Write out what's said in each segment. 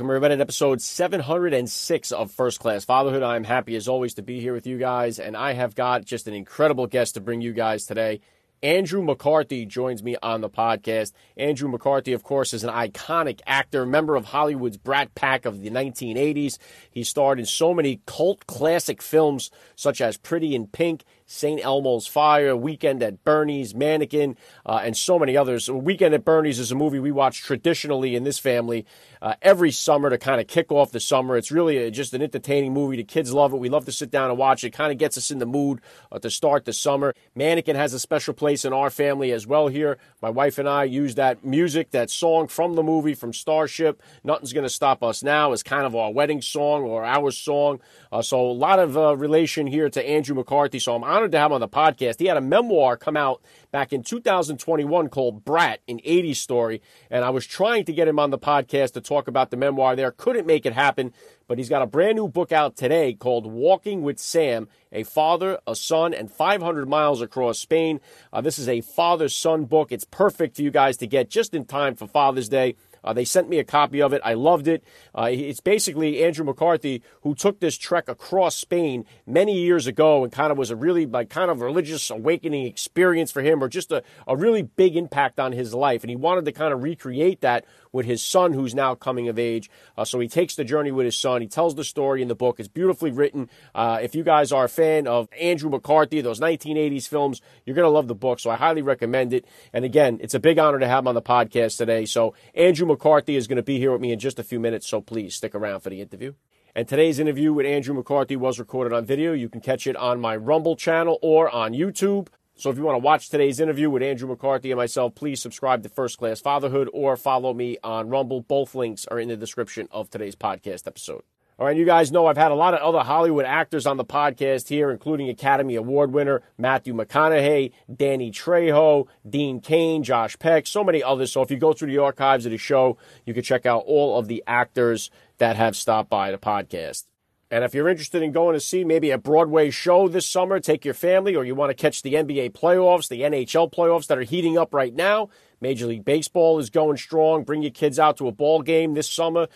Welcome, everybody, to episode 706 of First Class Fatherhood. I'm happy as always to be here with you guys, and I have got just an incredible guest to bring you guys today. Andrew McCarthy joins me on the podcast. Andrew McCarthy, of course, is an iconic actor, member of Hollywood's Brat Pack of the 1980s. He starred in so many cult classic films such as Pretty in Pink, St. Elmo's Fire, Weekend at Bernie's, Mannequin, uh, and so many others. Weekend at Bernie's is a movie we watch traditionally in this family uh, every summer to kind of kick off the summer. It's really a, just an entertaining movie. The kids love it. We love to sit down and watch it. Kind of gets us in the mood uh, to start the summer. Mannequin has a special place in our family as well here. My wife and I use that music, that song from the movie, from Starship, Nothing's Gonna Stop Us Now, is kind of our wedding song or our song. Uh, so a lot of uh, relation here to Andrew McCarthy. So I'm honored to have him on the podcast. He had a memoir come out back in 2021 called Brat, an 80s story. And I was trying to get him on the podcast to talk about the memoir there. Couldn't make it happen, but he's got a brand new book out today called Walking with Sam A Father, a Son, and 500 Miles Across Spain. Uh, this is a father son book. It's perfect for you guys to get just in time for Father's Day. Uh, they sent me a copy of it. I loved it. Uh, it's basically Andrew McCarthy who took this trek across Spain many years ago and kind of was a really like kind of religious awakening experience for him or just a, a really big impact on his life. And he wanted to kind of recreate that with his son who's now coming of age. Uh, so he takes the journey with his son. He tells the story in the book. It's beautifully written. Uh, if you guys are a fan of Andrew McCarthy, those 1980s films, you're going to love the book. So I highly recommend it. And again, it's a big honor to have him on the podcast today. So Andrew McCarthy is going to be here with me in just a few minutes, so please stick around for the interview. And today's interview with Andrew McCarthy was recorded on video. You can catch it on my Rumble channel or on YouTube. So if you want to watch today's interview with Andrew McCarthy and myself, please subscribe to First Class Fatherhood or follow me on Rumble. Both links are in the description of today's podcast episode. All right, you guys know I've had a lot of other Hollywood actors on the podcast here, including Academy Award winner Matthew McConaughey, Danny Trejo, Dean Cain, Josh Peck, so many others. So if you go through the archives of the show, you can check out all of the actors that have stopped by the podcast. And if you're interested in going to see maybe a Broadway show this summer, take your family, or you want to catch the NBA playoffs, the NHL playoffs that are heating up right now, Major League Baseball is going strong. Bring your kids out to a ball game this summer.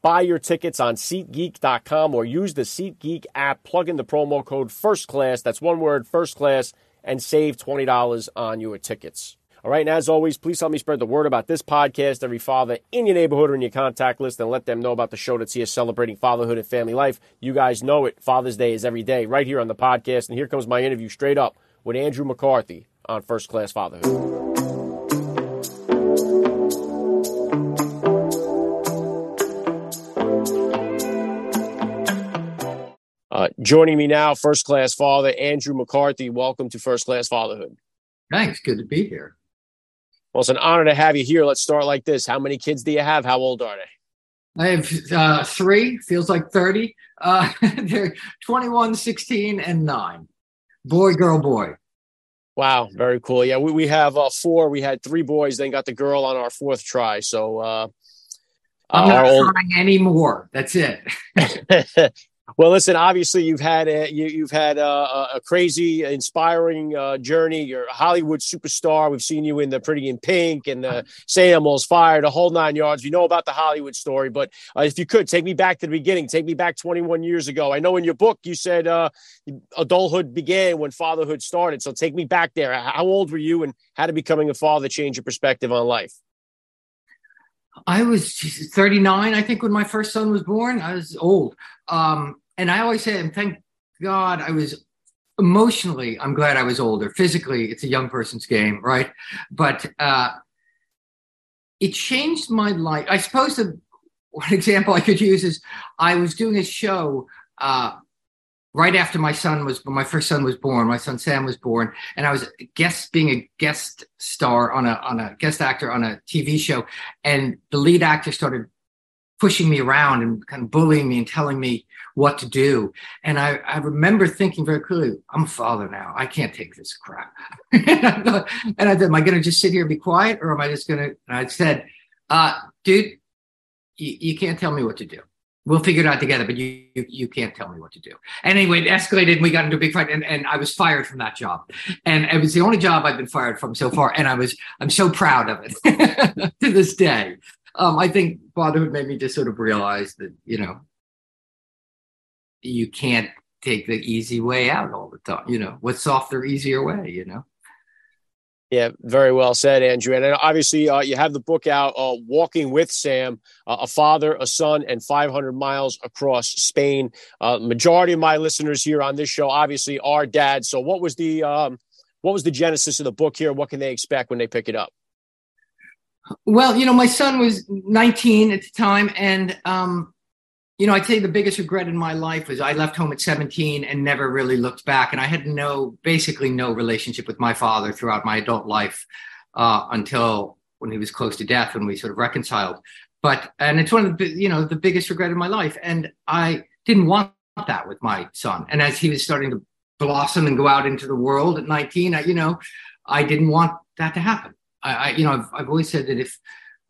Buy your tickets on SeatGeek.com or use the SeatGeek app. Plug in the promo code First Class. That's one word, First Class, and save twenty dollars on your tickets. All right, and as always, please help me spread the word about this podcast, every father in your neighborhood or in your contact list, and let them know about the show that's here celebrating fatherhood and family life. You guys know it. Father's Day is every day, right here on the podcast. And here comes my interview straight up with Andrew McCarthy on First Class Fatherhood. Uh, joining me now, first class father Andrew McCarthy. Welcome to First Class Fatherhood. Thanks. Good to be here. Well, it's an honor to have you here. Let's start like this. How many kids do you have? How old are they? I have uh, three, feels like 30. Uh, they're 21, 16, and nine. Boy, girl, boy. Wow, very cool. Yeah, we, we have uh, four. We had three boys, then got the girl on our fourth try. So uh, I'm not trying anymore. That's it. Well, listen. Obviously, you've had a, you, have had a, a, crazy, inspiring uh, journey. You're a Hollywood superstar. We've seen you in the Pretty in Pink and the St. Elmo's Fire, the whole nine yards. You know about the Hollywood story, but uh, if you could take me back to the beginning, take me back 21 years ago. I know in your book you said uh, adulthood began when fatherhood started. So take me back there. How old were you, and how did becoming a father change your perspective on life? I was 39, I think, when my first son was born. I was old. Um, and I always say, and thank God I was emotionally, I'm glad I was older. Physically, it's a young person's game, right? But uh, it changed my life. I suppose the one example I could use is I was doing a show uh, right after my son was my first son was born. My son Sam was born, and I was guest being a guest star on a on a guest actor on a TV show, and the lead actor started pushing me around and kind of bullying me and telling me what to do. And I, I remember thinking very clearly, I'm a father now. I can't take this crap. and I thought, and am I going to just sit here and be quiet or am I just going to? and I said, uh, dude, you, you can't tell me what to do. We'll figure it out together, but you, you, you can't tell me what to do. And anyway, it escalated and we got into a big fight and, and I was fired from that job. And it was the only job I've been fired from so far. And I was, I'm so proud of it to this day. Um, I think fatherhood made me just sort of realize that, you know, you can't take the easy way out all the time. You know, what's softer, easier way, you know? Yeah, very well said, Andrew. And obviously, uh, you have the book out, uh, Walking with Sam, uh, a father, a son, and 500 miles across Spain. Uh, majority of my listeners here on this show, obviously, are dads. So, what was the um, what was the genesis of the book here? What can they expect when they pick it up? Well, you know, my son was 19 at the time, and um, you know, I'd say the biggest regret in my life was I left home at 17 and never really looked back. And I had no, basically no relationship with my father throughout my adult life uh, until when he was close to death, when we sort of reconciled. But, and it's one of the, you know, the biggest regret in my life. And I didn't want that with my son. And as he was starting to blossom and go out into the world at 19, I, you know, I didn't want that to happen. I, I you know, I've, I've always said that if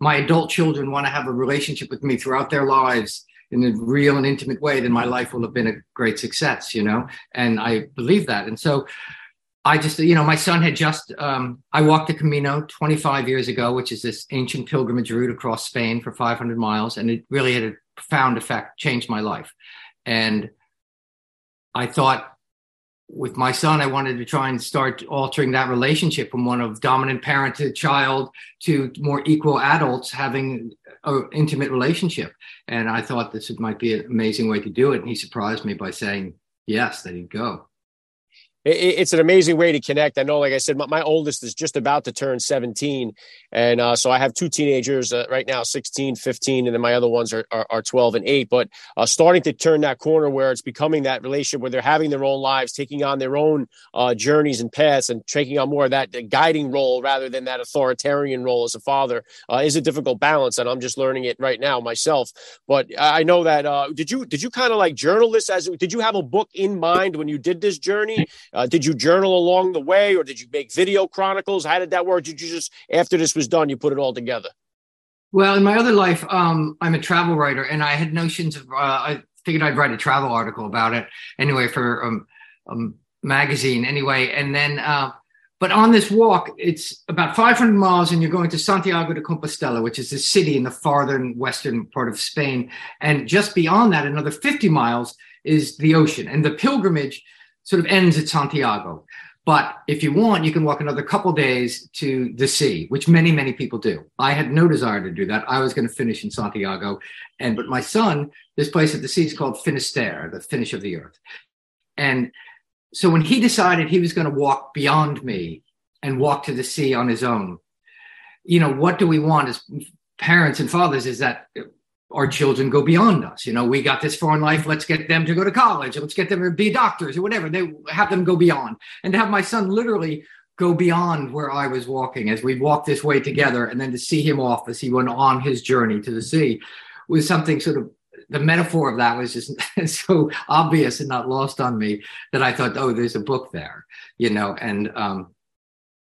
my adult children want to have a relationship with me throughout their lives, in a real and intimate way, then my life will have been a great success, you know? And I believe that. And so I just, you know, my son had just, um, I walked the Camino 25 years ago, which is this ancient pilgrimage route across Spain for 500 miles. And it really had a profound effect, changed my life. And I thought with my son, I wanted to try and start altering that relationship from one of dominant parent to child to more equal adults having an intimate relationship. And I thought this might be an amazing way to do it. And he surprised me by saying yes, that he'd go it's an amazing way to connect. I know, like I said, my, my oldest is just about to turn 17. And uh, so I have two teenagers uh, right now, 16, 15, and then my other ones are, are, are 12 and 8. But uh, starting to turn that corner where it's becoming that relationship where they're having their own lives, taking on their own uh, journeys and paths, and taking on more of that guiding role rather than that authoritarian role as a father uh, is a difficult balance. And I'm just learning it right now myself. But I know that uh, did you did you kind of like journal this as did you have a book in mind when you did this journey? Uh, did you journal along the way, or did you make video chronicles? How did that work? Did you just after this was done, you put it all together? Well, in my other life, um, I'm a travel writer, and I had notions of. Uh, I figured I'd write a travel article about it anyway for um, um magazine anyway, and then. Uh, but on this walk, it's about 500 miles, and you're going to Santiago de Compostela, which is a city in the farthern western part of Spain. And just beyond that, another 50 miles is the ocean. And the pilgrimage sort of ends at Santiago. But if you want, you can walk another couple days to the sea, which many, many people do. I had no desire to do that. I was going to finish in Santiago. And but my son, this place at the sea is called Finisterre, the finish of the earth. And so when he decided he was going to walk beyond me and walk to the sea on his own, you know, what do we want as parents and fathers is that our children go beyond us. You know, we got this far in life. Let's get them to go to college. Let's get them to be doctors or whatever. They have them go beyond. And to have my son literally go beyond where I was walking as we walked this way together, and then to see him off as he went on his journey to the sea was something sort of the metaphor of that was just so obvious and not lost on me that I thought, oh, there's a book there, you know, and um,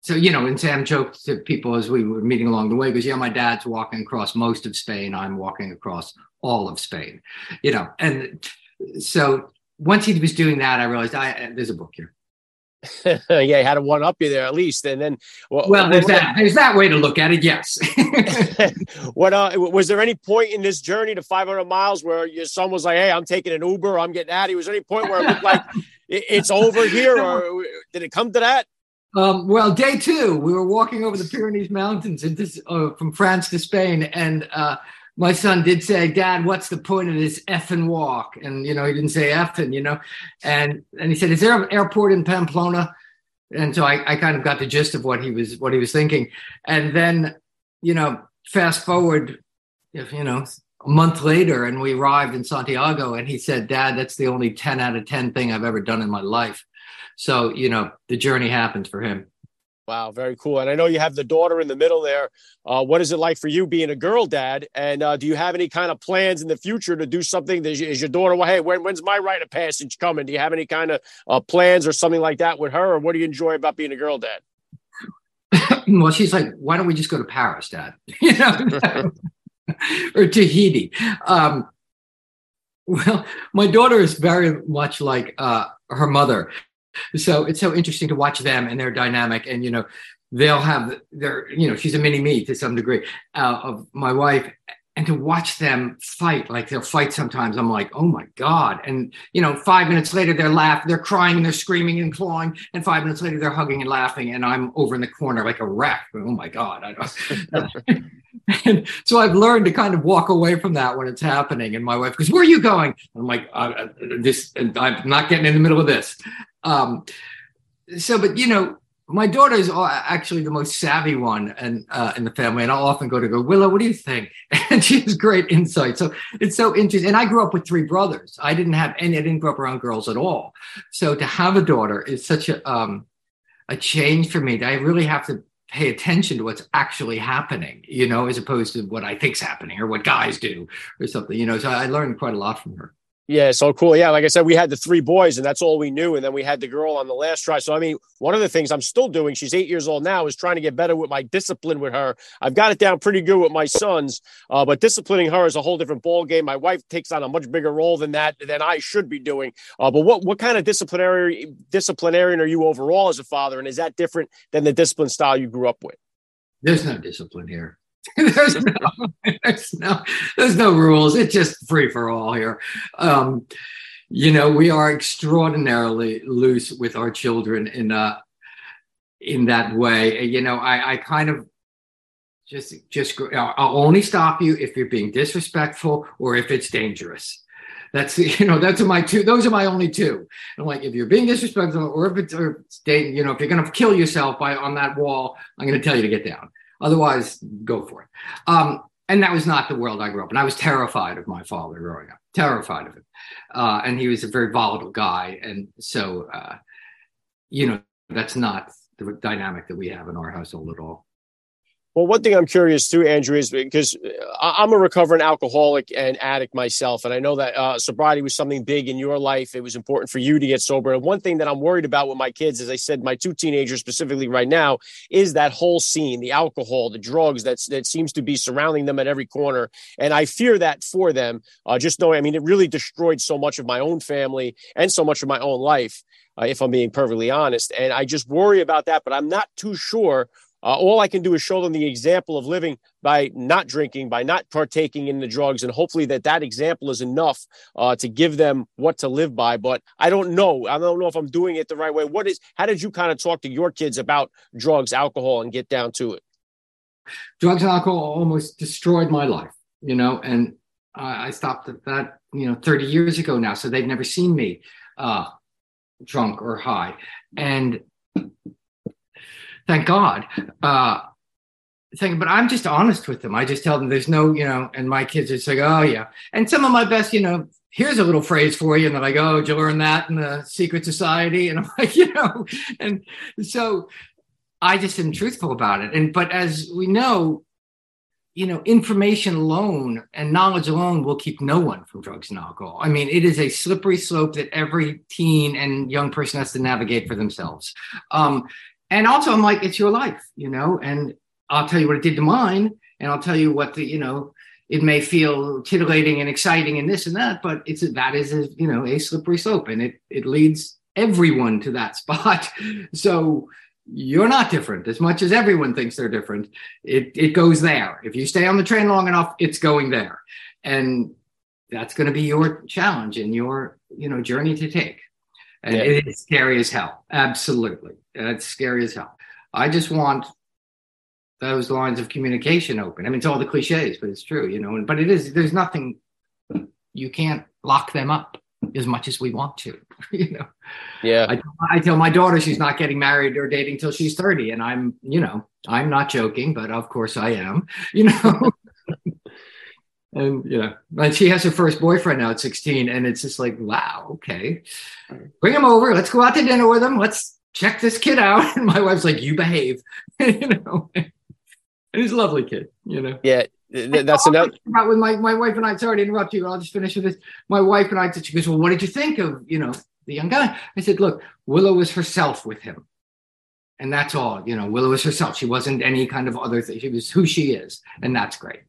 so you know, and Sam joked to people as we were meeting along the way, because yeah, my dad's walking across most of Spain, I'm walking across all of Spain, you know, and so once he was doing that, I realized I there's a book here. yeah, he had to one up you there at least, and then well, well there's that there's that way to look at it. Yes. what uh, was there any point in this journey to 500 miles where your son was like, "Hey, I'm taking an Uber, I'm getting out"? He was there any point where it looked like it's over here, or did it come to that? Um, well, day two, we were walking over the Pyrenees Mountains uh, from France to Spain, and uh, my son did say, "Dad, what's the point of this effing walk?" And you know, he didn't say effing, you know, and and he said, "Is there an airport in Pamplona?" And so I, I kind of got the gist of what he was what he was thinking, and then you know, fast forward, if you know, a month later, and we arrived in Santiago, and he said, "Dad, that's the only ten out of ten thing I've ever done in my life." So, you know, the journey happens for him. Wow, very cool. And I know you have the daughter in the middle there. Uh, what is it like for you being a girl dad? And uh, do you have any kind of plans in the future to do something? Is, is your daughter, well, hey, when, when's my rite of passage coming? Do you have any kind of uh, plans or something like that with her? Or what do you enjoy about being a girl dad? well, she's like, why don't we just go to Paris, Dad? you know, or Tahiti. Um, well, my daughter is very much like uh, her mother so it's so interesting to watch them and their dynamic and you know they'll have their you know she's a mini me to some degree uh, of my wife and to watch them fight like they'll fight sometimes i'm like oh my god and you know five minutes later they're laughing they're crying and they're screaming and clawing and five minutes later they're hugging and laughing and i'm over in the corner like a wreck oh my god i don't and so I've learned to kind of walk away from that when it's happening. And my wife goes, "Where are you going?" I'm like, uh, uh "This, I'm not getting in the middle of this." Um, so, but you know, my daughter is actually the most savvy one and uh, in the family, and I'll often go to go, Willow, what do you think? And she has great insight. So it's so interesting. And I grew up with three brothers. I didn't have any. I didn't grow up around girls at all. So to have a daughter is such a um, a change for me. I really have to pay attention to what's actually happening, you know, as opposed to what I think's happening or what guys do or something, you know. So I learned quite a lot from her. Yeah, so cool. Yeah, like I said, we had the three boys, and that's all we knew. And then we had the girl on the last try. So, I mean, one of the things I'm still doing, she's eight years old now, is trying to get better with my discipline with her. I've got it down pretty good with my sons, uh, but disciplining her is a whole different ball game. My wife takes on a much bigger role than that than I should be doing. Uh, but what what kind of disciplinary disciplinarian are you overall as a father, and is that different than the discipline style you grew up with? There's no discipline here. there's no, there's no, there's no rules. It's just free for all here. Um, you know, we are extraordinarily loose with our children in uh in that way. You know, I, I kind of just just I'll only stop you if you're being disrespectful or if it's dangerous. That's you know that's my two. Those are my only two. I'm like if you're being disrespectful or if it's or you know if you're to kill yourself by on that wall, I'm to tell you to get down. Otherwise, go for it. Um, and that was not the world I grew up in. I was terrified of my father growing up, terrified of him. Uh, and he was a very volatile guy. And so, uh, you know, that's not the dynamic that we have in our household at all. Well, one thing I'm curious too, Andrew, is because I'm a recovering alcoholic and addict myself, and I know that uh, sobriety was something big in your life. It was important for you to get sober. And one thing that I'm worried about with my kids, as I said, my two teenagers specifically right now, is that whole scene, the alcohol, the drugs that that seems to be surrounding them at every corner, and I fear that for them. Uh, just knowing, I mean, it really destroyed so much of my own family and so much of my own life. Uh, if I'm being perfectly honest, and I just worry about that, but I'm not too sure uh, all I can do is show them the example of living by not drinking, by not partaking in the drugs, and hopefully that that example is enough uh, to give them what to live by. But I don't know. I don't know if I'm doing it the right way. What is? How did you kind of talk to your kids about drugs, alcohol, and get down to it? Drugs and alcohol almost destroyed my life, you know, and I stopped at that, you know, 30 years ago now. So they've never seen me uh, drunk or high, and thank God. Uh, thank, but I'm just honest with them. I just tell them there's no, you know, and my kids are like, oh yeah. And some of my best, you know, here's a little phrase for you. And they're like, oh, did you learn that in the secret society? And I'm like, you know, and so I just am truthful about it. And but as we know, you know, information alone and knowledge alone will keep no one from drugs and alcohol. I mean, it is a slippery slope that every teen and young person has to navigate for themselves. Um, and also I'm like, it's your life, you know, and I'll tell you what it did to mine, and I'll tell you what the, you know, it may feel titillating and exciting and this and that, but it's that is a, you know, a slippery slope and it it leads everyone to that spot. So you're not different as much as everyone thinks they're different. It it goes there. If you stay on the train long enough, it's going there. And that's going to be your challenge and your, you know, journey to take. And yeah. it is scary as hell. Absolutely. It's scary as hell. I just want those lines of communication open. I mean, it's all the cliches, but it's true, you know. But it is. There's nothing. You can't lock them up as much as we want to, you know. Yeah. I, I, tell my daughter she's not getting married or dating till she's 30, and I'm, you know, I'm not joking, but of course I am, you know. And you know, and she has her first boyfriend now at 16, and it's just like, wow, okay, bring him over. Let's go out to dinner with him. Let's check this kid out. And my wife's like, you behave, you know. And he's a lovely kid, you know. Yeah, that's another. About with my, my wife and I, sorry to interrupt you, I'll just finish with this. My wife and I, said she goes, well, what did you think of, you know, the young guy? I said, look, Willow was herself with him. And that's all, you know, Willow was herself. She wasn't any kind of other thing. She was who she is. And that's great.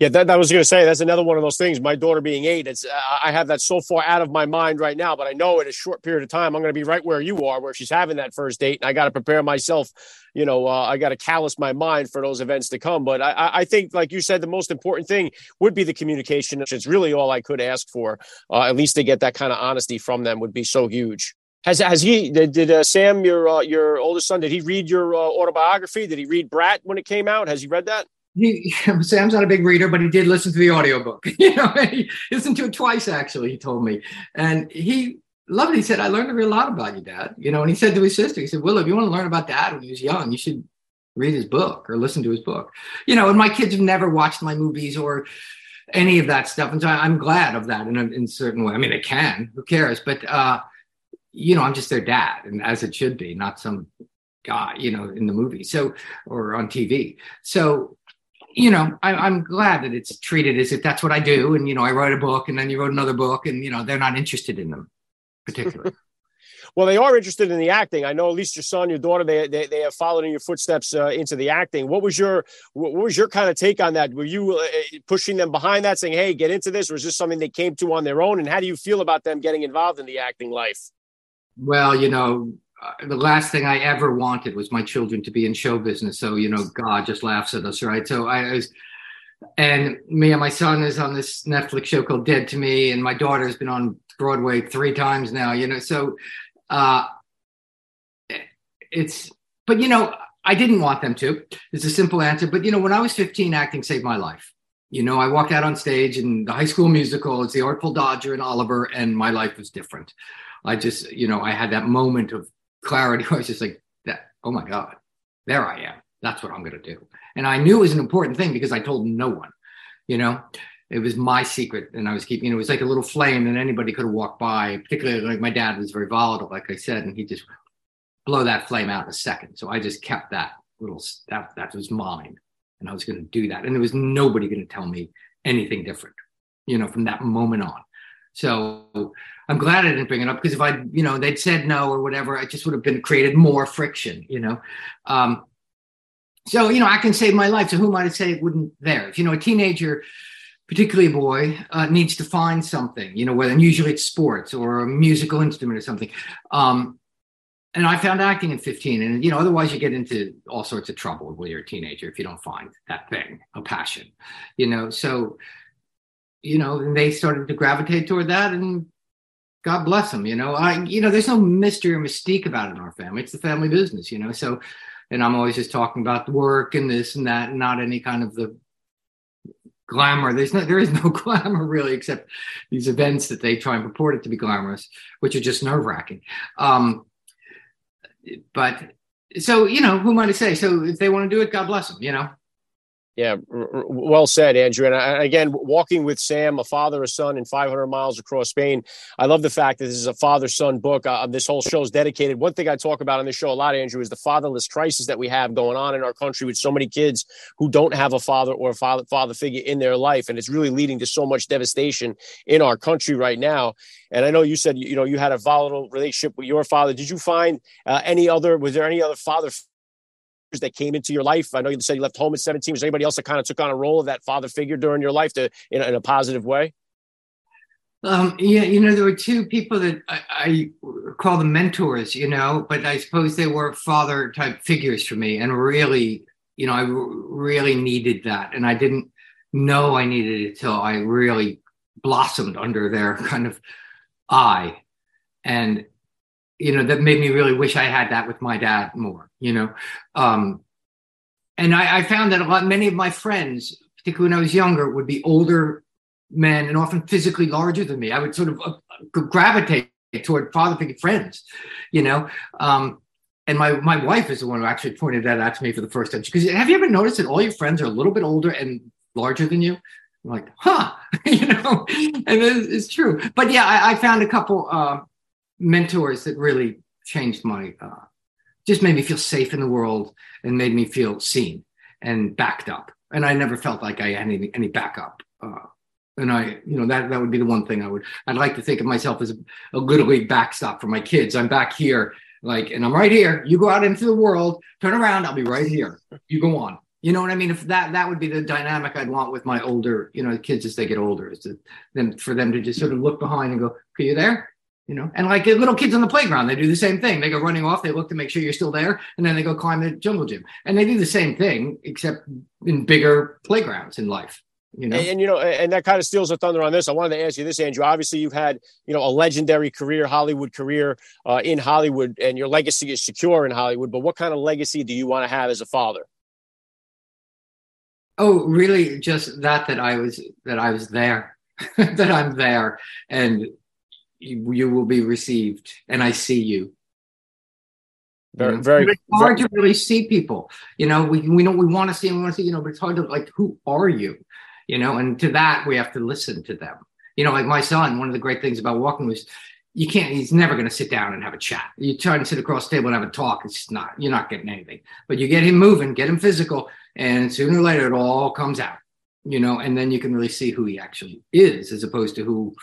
Yeah, that, that was going to say that's another one of those things. My daughter being eight, it's I have that so far out of my mind right now, but I know in a short period of time I'm going to be right where you are, where she's having that first date, and I got to prepare myself. You know, uh, I got to callous my mind for those events to come. But I, I think, like you said, the most important thing would be the communication. It's really all I could ask for. Uh, at least to get that kind of honesty from them would be so huge. Has has he did, did uh, Sam your uh, your oldest son did he read your uh, autobiography? Did he read Brat when it came out? Has he read that? He Sam's not a big reader, but he did listen to the audiobook. you know, he listened to it twice actually, he told me. And he loved it. He said, I learned a real lot about you, Dad. You know, and he said to his sister, he said, Will, if you want to learn about dad when he was young, you should read his book or listen to his book. You know, and my kids have never watched my movies or any of that stuff. And so I'm glad of that in a, in a certain way. I mean, they can, who cares? But uh, you know, I'm just their dad, and as it should be, not some guy, you know, in the movie. So or on TV. So you know, I, am glad that it's treated as if that's what I do. And, you know, I write a book and then you wrote another book and, you know, they're not interested in them particularly. well, they are interested in the acting. I know at least your son, your daughter, they, they, they have followed in your footsteps uh, into the acting. What was your, what was your kind of take on that? Were you uh, pushing them behind that saying, Hey, get into this? Or is this something they came to on their own? And how do you feel about them getting involved in the acting life? Well, you know, uh, the last thing I ever wanted was my children to be in show business. So, you know, God just laughs at us, right? So I, I was, and me and my son is on this Netflix show called Dead to Me, and my daughter's been on Broadway three times now, you know. So, uh, it's, but you know, I didn't want them to. It's a simple answer. But you know, when I was 15, acting saved my life. You know, I walked out on stage in the high school musical. It's the Artful Dodger and Oliver, and my life was different. I just, you know, I had that moment of clarity I was just like that oh my god there i am. That's what i'm going to do. And i knew it was an important thing because i told no one you know? It was my secret and i was keeping it was like a little flame and anybody could have walked by particularly like my dad was very volatile like i said and he just blow that flame out in a second. So i just kept that little that that was mine and i was going to do that. And there was nobody going to tell me anything different you know from that moment on so I'm glad I didn't bring it up because if I, you know, they'd said no or whatever, I just would have been created more friction, you know. Um, so, you know, I can save my life. So who might I say it wouldn't there? If, you know, a teenager, particularly a boy, uh, needs to find something, you know, whether and usually it's sports or a musical instrument or something. Um, and I found acting at 15. And, you know, otherwise you get into all sorts of trouble when you're a teenager if you don't find that thing, a passion, you know. So you know, and they started to gravitate toward that and God bless them, you know. I you know, there's no mystery or mystique about it in our family. It's the family business, you know. So and I'm always just talking about the work and this and that, and not any kind of the glamour. There's no there is no glamour really, except these events that they try and purport it to be glamorous, which are just nerve wracking. Um, but so you know, who am I to say? So if they want to do it, God bless them, you know. Yeah, well said, Andrew. And again, walking with Sam, a father, a son, and 500 miles across Spain. I love the fact that this is a father-son book. Uh, this whole show is dedicated. One thing I talk about on this show a lot, Andrew, is the fatherless crisis that we have going on in our country with so many kids who don't have a father or a father father figure in their life, and it's really leading to so much devastation in our country right now. And I know you said you know you had a volatile relationship with your father. Did you find uh, any other? Was there any other father? That came into your life? I know you said you left home at 17. Was anybody else that kind of took on a role of that father figure during your life to in, in a positive way? Um, yeah, you know, there were two people that I, I, call them mentors, you know, but I suppose they were father type figures for me. And really, you know, I really needed that. And I didn't know I needed it till I really blossomed under their kind of eye. And you know that made me really wish i had that with my dad more you know um and I, I found that a lot many of my friends particularly when i was younger would be older men and often physically larger than me. I would sort of uh, gravitate toward father figure friends you know um and my my wife is the one who actually pointed that out to me for the first time. Because have you ever noticed that all your friends are a little bit older and larger than you? I'm like huh you know and it's, it's true. But yeah I, I found a couple uh, mentors that really changed my, uh, just made me feel safe in the world and made me feel seen and backed up. And I never felt like I had any, any backup. Uh, and I, you know, that that would be the one thing I would. I'd like to think of myself as a, a little backstop for my kids. I'm back here, like, and I'm right here. You go out into the world, turn around, I'll be right here. You go on. You know what I mean? If that that would be the dynamic I'd want with my older, you know, kids as they get older, is to then for them to just sort of look behind and go, "Are you there?" You know, and like little kids on the playground, they do the same thing. They go running off, they look to make sure you're still there, and then they go climb the jungle gym, and they do the same thing except in bigger playgrounds in life. You know? And, and, you know, and that kind of steals the thunder on this. I wanted to ask you this, Andrew. Obviously, you've had you know a legendary career, Hollywood career uh, in Hollywood, and your legacy is secure in Hollywood. But what kind of legacy do you want to have as a father? Oh, really? Just that that I was that I was there, that I'm there, and you, you, will be received, and I see you. Very, you know? very. It's hard very, to really see people. You know, we we know we want to see, and we want to see. You know, but it's hard to like, who are you? you know, and to that we have to listen to them. You know, like my son, one of the great things about walking was you can't, he's never going to sit down and have a chat. You try to sit across the table and have a talk. It's just not, you're not getting anything, but you get him moving, get him physical, and sooner or later it all comes out, you know, and then you can really see who he actually is as opposed to who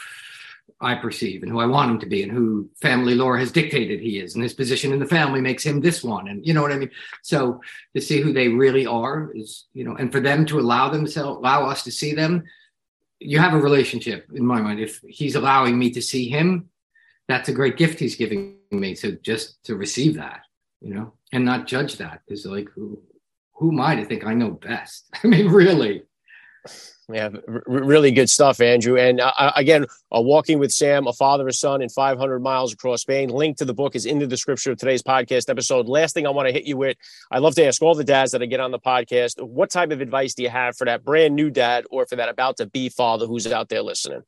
I perceive and who I want him to be and who family lore has dictated he is. And his position in the family makes him this one. And you know what I mean? So to see who they really are is you know and for them to allow themselves allow us to see them you have a relationship in my mind. If he's allowing me to see him that's a great gift he's giving me so just to receive that you know and not judge that. Is like who who am I to think I know best? I mean really yeah, r- really good stuff, Andrew. And uh, again, uh, Walking with Sam, a father, a son, and 500 miles across Spain. Link to the book is in the description of today's podcast episode. Last thing I want to hit you with, I love to ask all the dads that I get on the podcast, what type of advice do you have for that brand new dad or for that about to be father who's out there listening?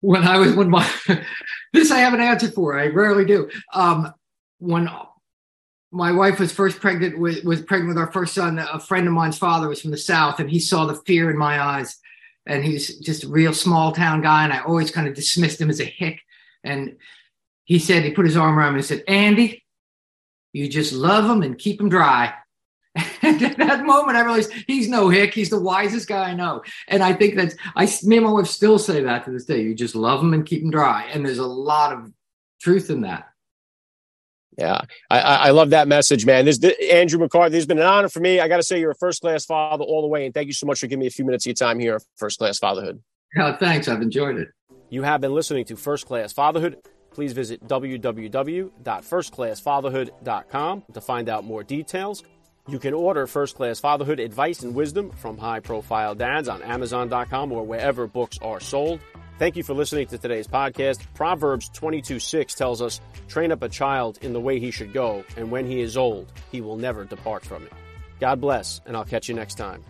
When I was when my this I have an answer for. I rarely do. Um, when my wife was first pregnant with was pregnant with our first son. A friend of mine's father was from the south, and he saw the fear in my eyes. And he's just a real small town guy, and I always kind of dismissed him as a hick. And he said he put his arm around me and said, "Andy, you just love him and keep him dry." And at that moment, I realized he's no hick. He's the wisest guy I know. And I think that's I. Me and my wife still say that to this day. You just love him and keep him dry. And there's a lot of truth in that. Yeah, I, I love that message, man. This Andrew McCarthy. There's been an honor for me. I got to say, you're a first class father all the way, and thank you so much for giving me a few minutes of your time here, First Class Fatherhood. Oh, thanks. I've enjoyed it. You have been listening to First Class Fatherhood. Please visit www.firstclassfatherhood.com to find out more details. You can order First Class Fatherhood advice and wisdom from high profile dads on Amazon.com or wherever books are sold. Thank you for listening to today's podcast. Proverbs 22 6 tells us, Train up a child in the way he should go, and when he is old, he will never depart from it. God bless, and I'll catch you next time.